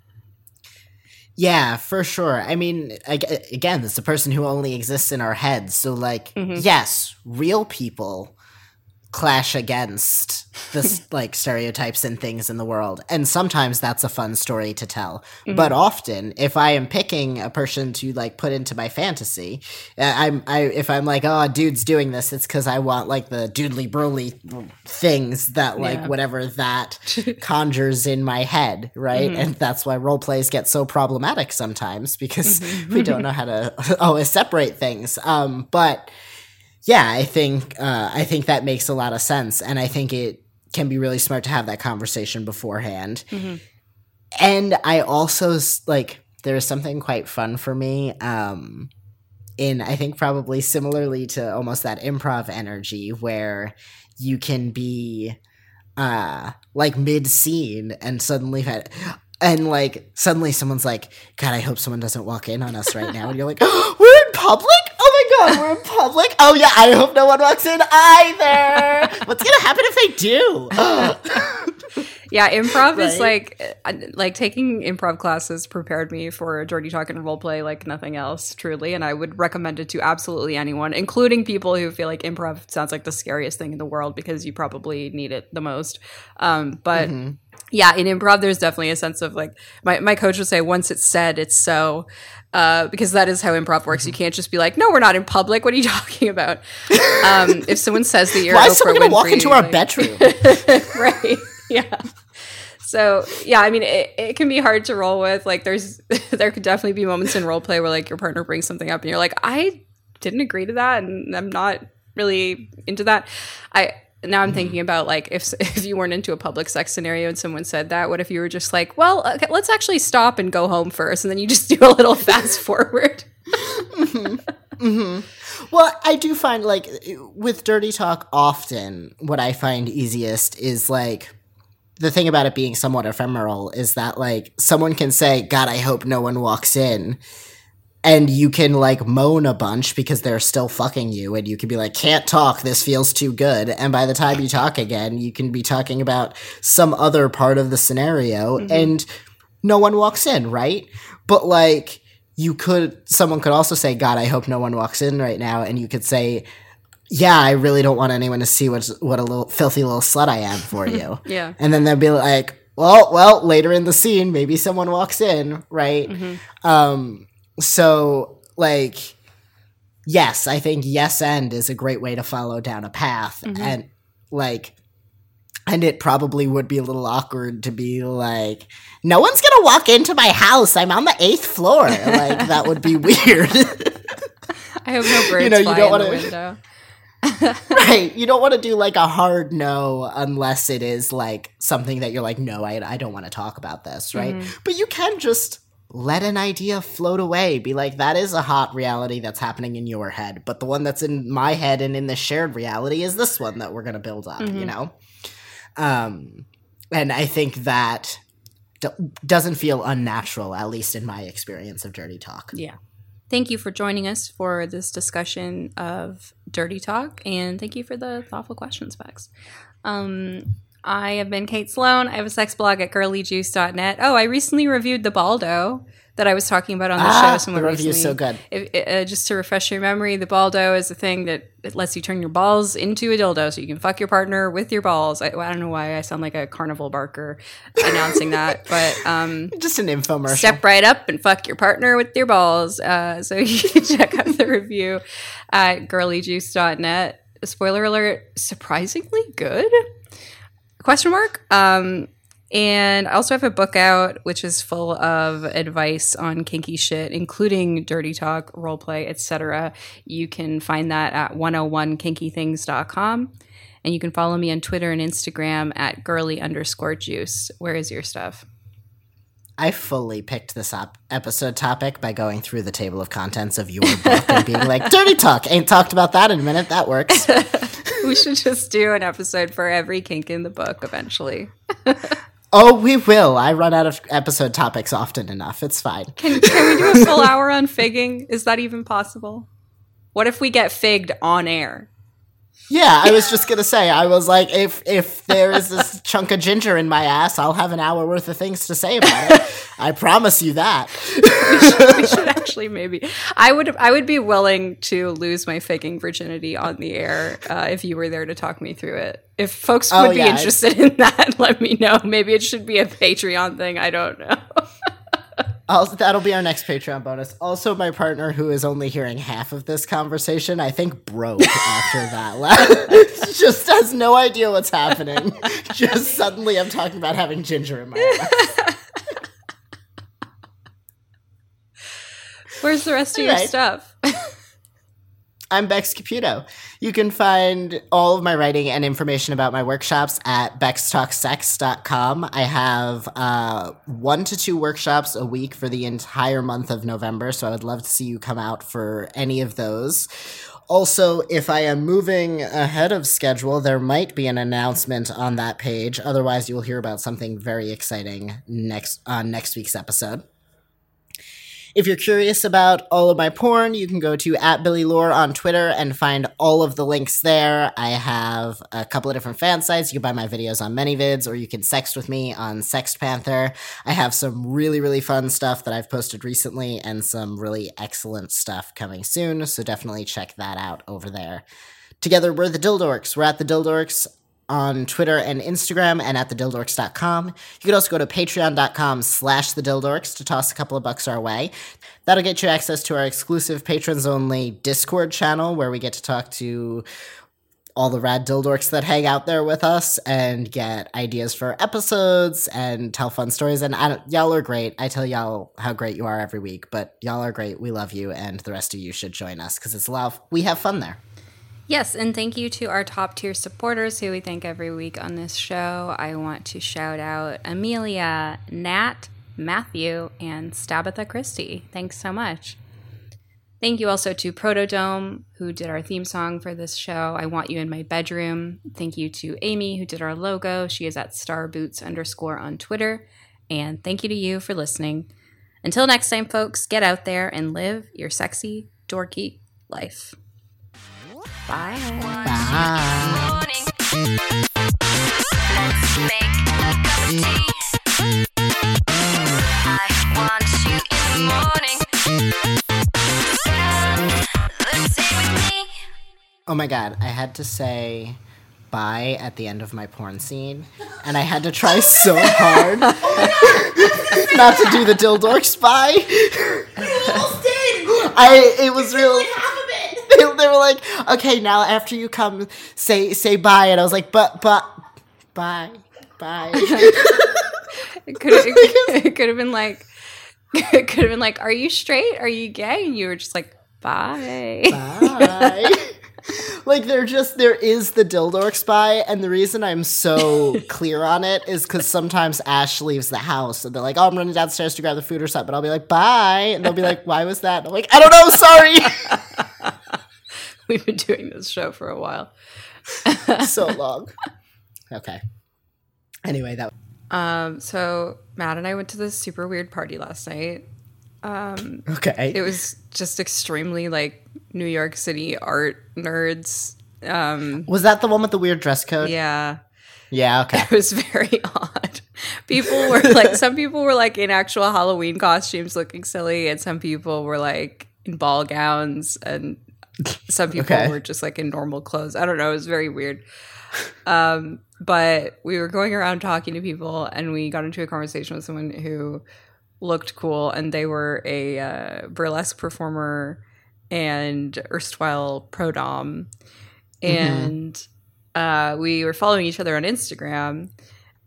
Yeah, for sure. I mean, again, it's a person who only exists in our heads. So, like, mm-hmm. yes, real people clash against the like stereotypes and things in the world and sometimes that's a fun story to tell mm-hmm. but often if i am picking a person to like put into my fantasy uh, i'm i if i'm like oh dude's doing this it's because i want like the doodly broly things that like yeah. whatever that conjures in my head right mm-hmm. and that's why role plays get so problematic sometimes because mm-hmm. we don't know how to always separate things um but yeah, I think uh, I think that makes a lot of sense, and I think it can be really smart to have that conversation beforehand. Mm-hmm. And I also like there is something quite fun for me. Um, in I think probably similarly to almost that improv energy where you can be uh like mid scene and suddenly had and like suddenly someone's like, God, I hope someone doesn't walk in on us right now. And you're like, oh, we're in public? We're in public? Oh yeah, I hope no one walks in either. What's gonna happen if they do? yeah, improv right? is like uh, like taking improv classes prepared me for dirty talk and role play like nothing else, truly. And I would recommend it to absolutely anyone, including people who feel like improv sounds like the scariest thing in the world because you probably need it the most. Um, but mm-hmm yeah, in improv, there's definitely a sense of like my, my coach would say, once it's said, it's so, uh, because that is how improv works. You can't just be like, no, we're not in public. What are you talking about? Um, if someone says that you're, why is someone going to walk into our like, bedroom? right? Yeah. So yeah, I mean, it, it can be hard to roll with. Like, there's there could definitely be moments in role play where like your partner brings something up and you're like, I didn't agree to that, and I'm not really into that. I now I'm thinking about like if if you weren't into a public sex scenario and someone said that, what if you were just like, well, okay, let's actually stop and go home first, and then you just do a little fast forward. mm-hmm. Mm-hmm. Well, I do find like with dirty talk, often what I find easiest is like the thing about it being somewhat ephemeral is that like someone can say, "God, I hope no one walks in." And you can like moan a bunch because they're still fucking you and you can be like can't talk. This feels too good. And by the time you talk again you can be talking about some other part of the scenario mm-hmm. and no one walks in right? But like you could someone could also say god i hope no one walks in right now and you could say yeah i really don't want anyone to see what what a little filthy little slut i am for you. Yeah. And then they'll be like well well later in the scene maybe someone walks in right? Mm-hmm. um so like yes i think yes and is a great way to follow down a path. Mm-hmm. and like and it probably would be a little awkward to be like no one's gonna walk into my house. I'm on the eighth floor. Like that would be weird. I hope no birds you know you don't want to window. Right. You don't want to do like a hard no unless it is like something that you're like no i, I don't want to talk about this right? Mm-hmm. but you can just let an idea float away. Be like, that is a hot reality that's happening in your head, but the one that's in my head and in the shared reality is this one that we're going to build up, mm-hmm. you know? Um, and I think that d- doesn't feel unnatural, at least in my experience of Dirty Talk. Yeah. Thank you for joining us for this discussion of Dirty Talk, and thank you for the thoughtful questions, Bex. Um, I have been Kate Sloan. I have a sex blog at girlyjuice.net. Oh, I recently reviewed The Baldo, that I was talking about on the Ah, show. Someone the review's recently. so good. If, uh, just to refresh your memory, the baldo is a thing that it lets you turn your balls into a dildo, so you can fuck your partner with your balls. I, I don't know why I sound like a carnival barker announcing that, but um, Just an infomercial. step right up and fuck your partner with your balls. Uh, so you can check out the review at girlyjuice.net. Spoiler alert, surprisingly good? Question mark. Um, and I also have a book out which is full of advice on kinky shit, including dirty talk, role play, etc. You can find that at 101kinkythings.com. And you can follow me on Twitter and Instagram at girly underscore juice. Where is your stuff? I fully picked this op- episode topic by going through the table of contents of your book and being like, "Dirty talk." Ain't talked about that in a minute. That works. we should just do an episode for every kink in the book eventually. oh, we will. I run out of episode topics often enough. It's fine. Can, can we do a full hour on figging? Is that even possible? What if we get figged on air? Yeah, I was just gonna say. I was like, if if there is this chunk of ginger in my ass, I'll have an hour worth of things to say about it. I promise you that. we should actually maybe. I would I would be willing to lose my figging virginity on the air uh, if you were there to talk me through it. If folks would Oh, be yeah. interested in that, let me know. Maybe it should be a Patreon thing. I don't know. I'll, that'll be our next Patreon bonus. Also, my partner, who is only hearing half of this conversation, I think broke after that. La- just has no idea what's happening. Just suddenly, I'm talking about having ginger in my ass. Where's the rest of your Alright. stuff? I'm Bex Caputo. You can find all of my writing and information about my workshops at bextalksex.com. I have uh, one to two workshops a week for the entire month of November, so I would love to see you come out for any of those. Also, if I am moving ahead of schedule, there might be an announcement on that page. Otherwise, you will hear about something very exciting next on next week's episode. If you're curious about all of my porn, you can go to at Billy Lore on Twitter and find all of the links there. I have a couple of different fan sites. You can buy my videos on ManyVids, or you can sext with me on Sext Panther. I have some really, really fun stuff that I've posted recently and some really excellent stuff coming soon, so definitely check that out over there. Together, we're the Dildorks. We're at the Dildorks on Twitter and Instagram and at thedildorks.com. You could also go to patreon.com slash thedildorks to toss a couple of bucks our way. That'll get you access to our exclusive patrons only Discord channel where we get to talk to all the rad dildorks that hang out there with us and get ideas for episodes and tell fun stories. And y'all are great. I tell y'all how great you are every week, but y'all are great. We love you, and the rest of you should join us because it's love. we have fun there. Yes, and thank you to our top tier supporters who we thank every week on this show. I want to shout out Amelia, Nat, Matthew, and Stabatha Christie. Thanks so much. Thank you also to Protodome, who did our theme song for this show. I Want You in My Bedroom. Thank you to Amy, who did our logo. She is at starboots underscore on Twitter. And thank you to you for listening. Until next time, folks, get out there and live your sexy, dorky life. Bye. Bye. morning. Let's make a cup of tea. I want you in the morning. Let's stay with me. Oh my god, I had to say bye at the end of my porn scene, and I had to try so hard not to do the Dildorks bye. I it was real. They, they were like, okay, now after you come, say say bye, and I was like, but but bye bye. It could it, could have been like it could have been like, "Are you straight? Are you gay?" And you were just like, "Bye." Bye. like there just there is the Dildorks bye, and the reason I'm so clear on it is because sometimes Ash leaves the house and they're like, "Oh, I'm running downstairs to grab the food or something," but I'll be like, "Bye," and they'll be like, "Why was that?" And I'm like, "I don't know, sorry." We've been doing this show for a while. so long. Okay. Anyway, that Um, so Matt and I went to this super weird party last night. okay. It was just extremely like New York City art nerds. Um, was that the one with the weird dress code? yeah, Yeah. Okay. it was very odd. people were like, some people were like in actual Halloween costumes looking silly, and some people were like in ball gowns, and some people Okay. were just like in normal clothes. I don't know. It was very weird. Um, but we were going around talking to people, and we got into a conversation with someone who looked cool, and they were a uh, burlesque performer and erstwhile pro dom, and uh, we were following each other on Instagram,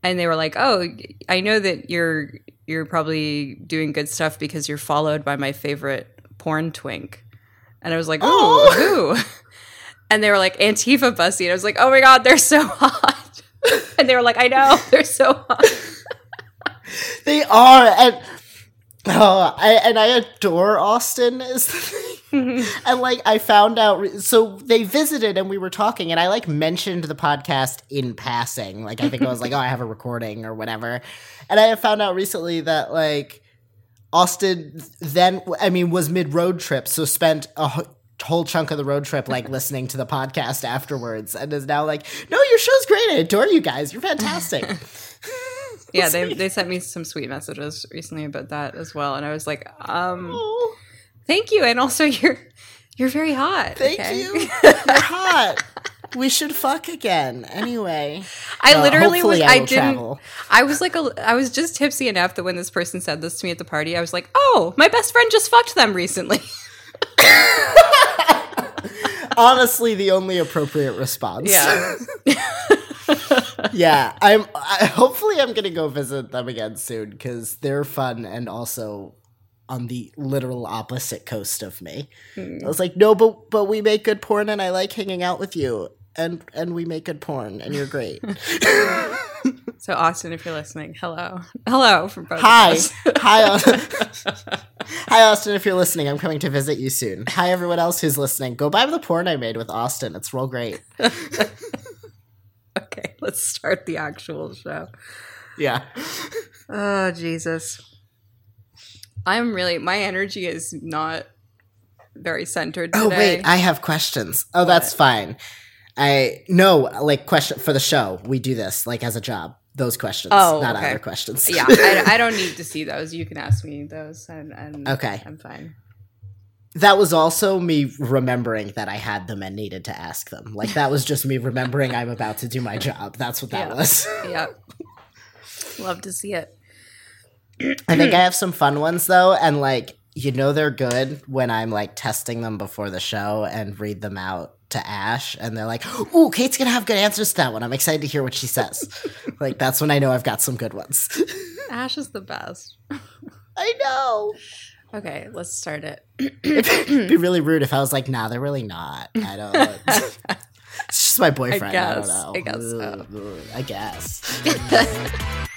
and they were like, "Oh, I know that you're you're probably doing good stuff because you're followed by my favorite porn twink," and I was like, "Oh, who?" And they were like Antifa Bussy, and I was like, "Oh my god, they're so hot!" and they were like, "I know, they're so hot." They are, and oh, I, and I adore Austin. Is the thing. and like I found out, re- so they visited and we were talking, and I like mentioned the podcast in passing. Like I think I was like, oh, I have a recording or whatever, and I found out recently that like Austin then, I mean, was mid road trip, so spent a. Whole chunk of the road trip, like listening to the podcast afterwards, and is now like, no, your show's great. I adore you guys. You're fantastic. yeah, they they sent me some sweet messages recently about that as well, and I was like, um. "Thank you," and also you're you're very hot. Thank okay? you. You're hot. We should fuck again. Anyway, I Uh, literally was. hopefully I, didn't. travel. I was like, a, I was just tipsy enough that when this person said this to me at the party, I was like, "Oh, my best friend just fucked them recently." Honestly, the only appropriate response. Yeah, yeah. I'm. I, hopefully, I'm gonna go visit them again soon because they're fun and also on the literal opposite coast of me. Hmm. I was like, no, but but we make good porn, and I like hanging out with you, and and we make good porn, and you're great. so Austin, if you're listening, hello, hello from both Hi, of us. hi, Austin. hi, Austin. If you're listening, I'm coming to visit you soon. Hi, everyone else who's listening. Go buy the porn I made with Austin. It's real great. okay, let's start the actual show. Yeah. Oh Jesus, I'm really my energy is not very centered today. Oh wait, I have questions. Oh, that's fine. I no like question for the show. We do this like as a job. Those questions, Oh, not okay. other questions. yeah, I, I don't need to see those. You can ask me those, and, and Okay. I'm fine. that was also me remembering that I had them and needed to ask them. Like that was just me remembering I'm about to do my job. That's what that Yeah. was. Yep, love to see it. I think I have some fun ones though, and like you know they're good when I'm like testing them before the show and read them out to Ash, and they're like, "Ooh, Kate's gonna have good answers to that one. I'm excited to hear what she says." like that's when I know I've got some good ones. Ash is the best. I know. Okay, let's start it. It'd be really rude if I was like, "Nah, they're really not." I don't. it's just my boyfriend. I, guess. don't know. I guess so. I guess.